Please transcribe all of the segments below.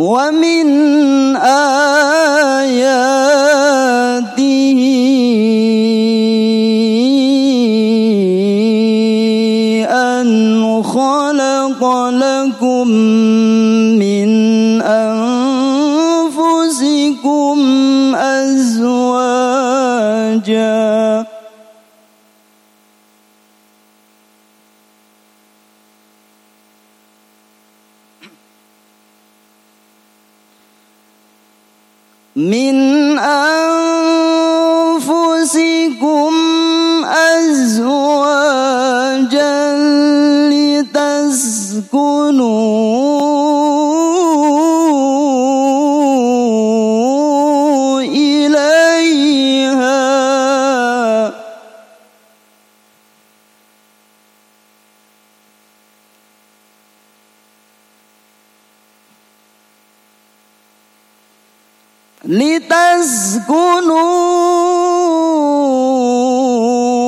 ومن آياته من أنفسكم أزواجا لتسكنوا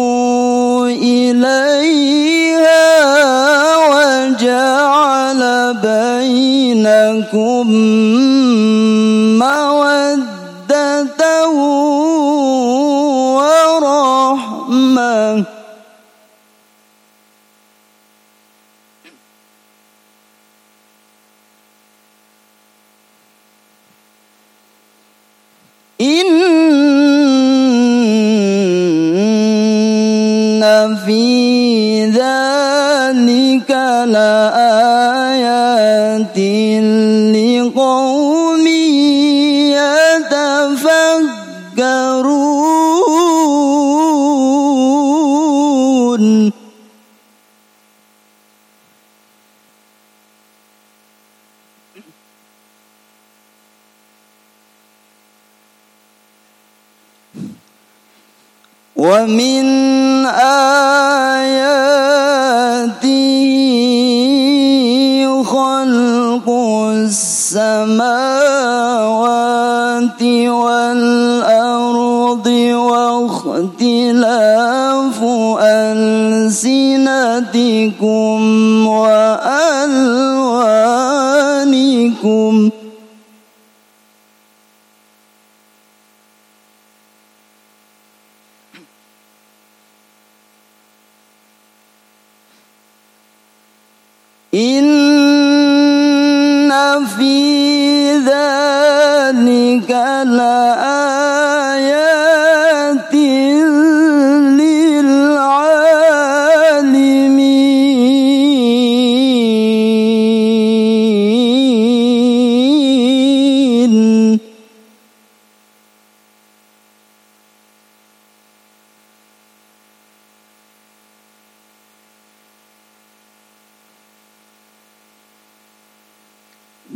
لتسكنوا إليها وجعل بينكم إن في ذلك لآيات لقوم يتفكرون ومن آياته خلق السماوات والأرض واختلاف ألسنتكم وألوانكم إن في ذلك لآيات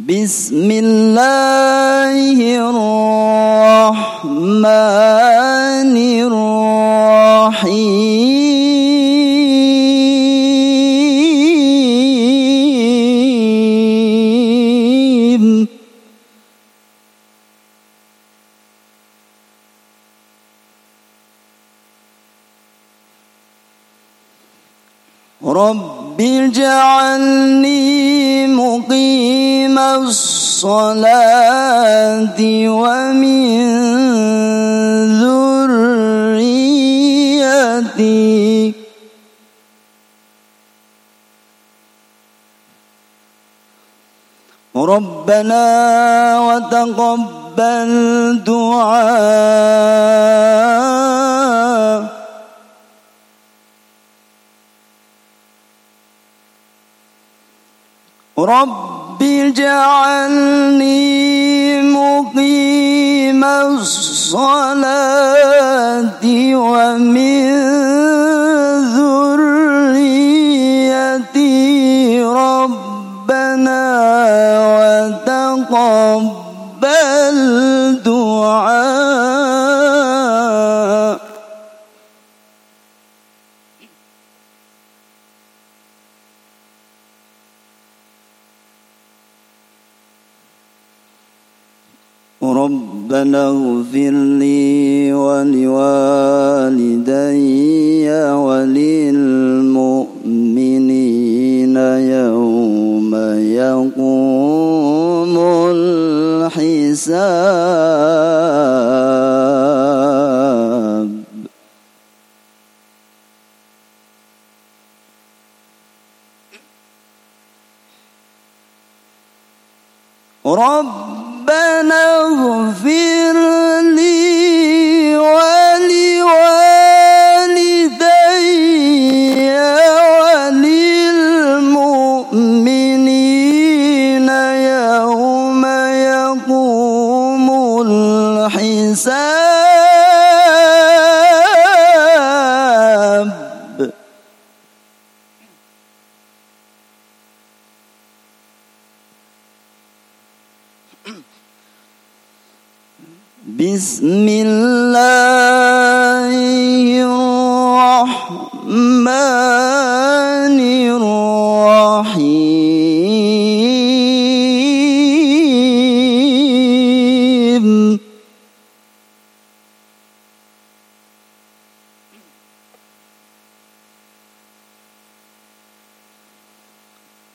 بسم الله الرحمن الرحيم. رب اجعلني مقيم الصلاة ومن ذريتي ربنا وتقبل دعاء رب اجعلني مقيم الصلاة ومن ذريتي ربنا ربنا اغفر لي ولوالدي وللمؤمنين يوم يقوم الحساب. بسم الله الرحمن الرحيم.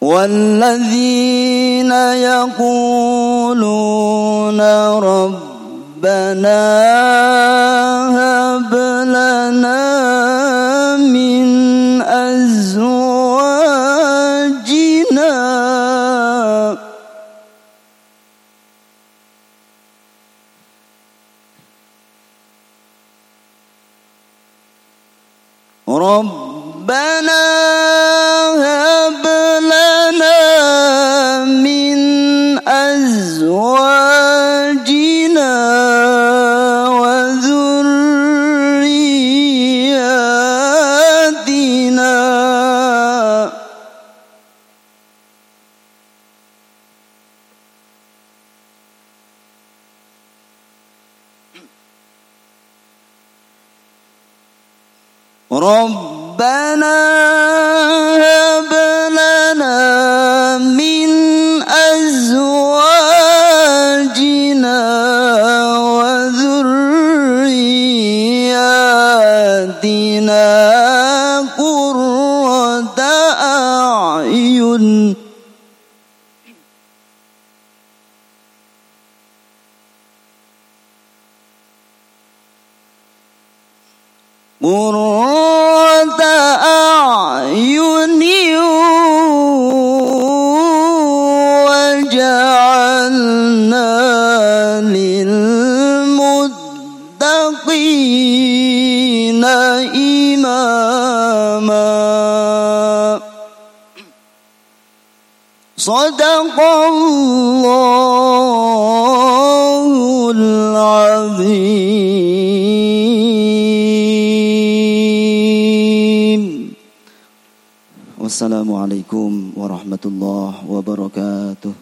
والذين يقولون رب ربنا هب لنا من أزواجنا. ربنا ربنا هب لنا من أزواجنا وذرياتنا قرة أعين. قرة صدق الله العظيم والسلام عليكم ورحمة الله وبركاته